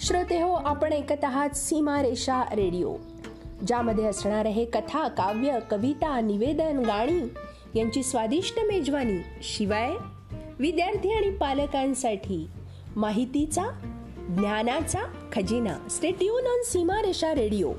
श्रोते हो आपण ऐकत आहात सीमारेषा रेडिओ ज्यामध्ये असणार आहे कथा काव्य कविता निवेदन गाणी. यांची स्वादिष्ट मेजवानी. शिवाय विद्यार्थी आणि पालकांसाठी माहितीचा ज्ञानाचा खजिना. Stay tuned on Seemaresha radio.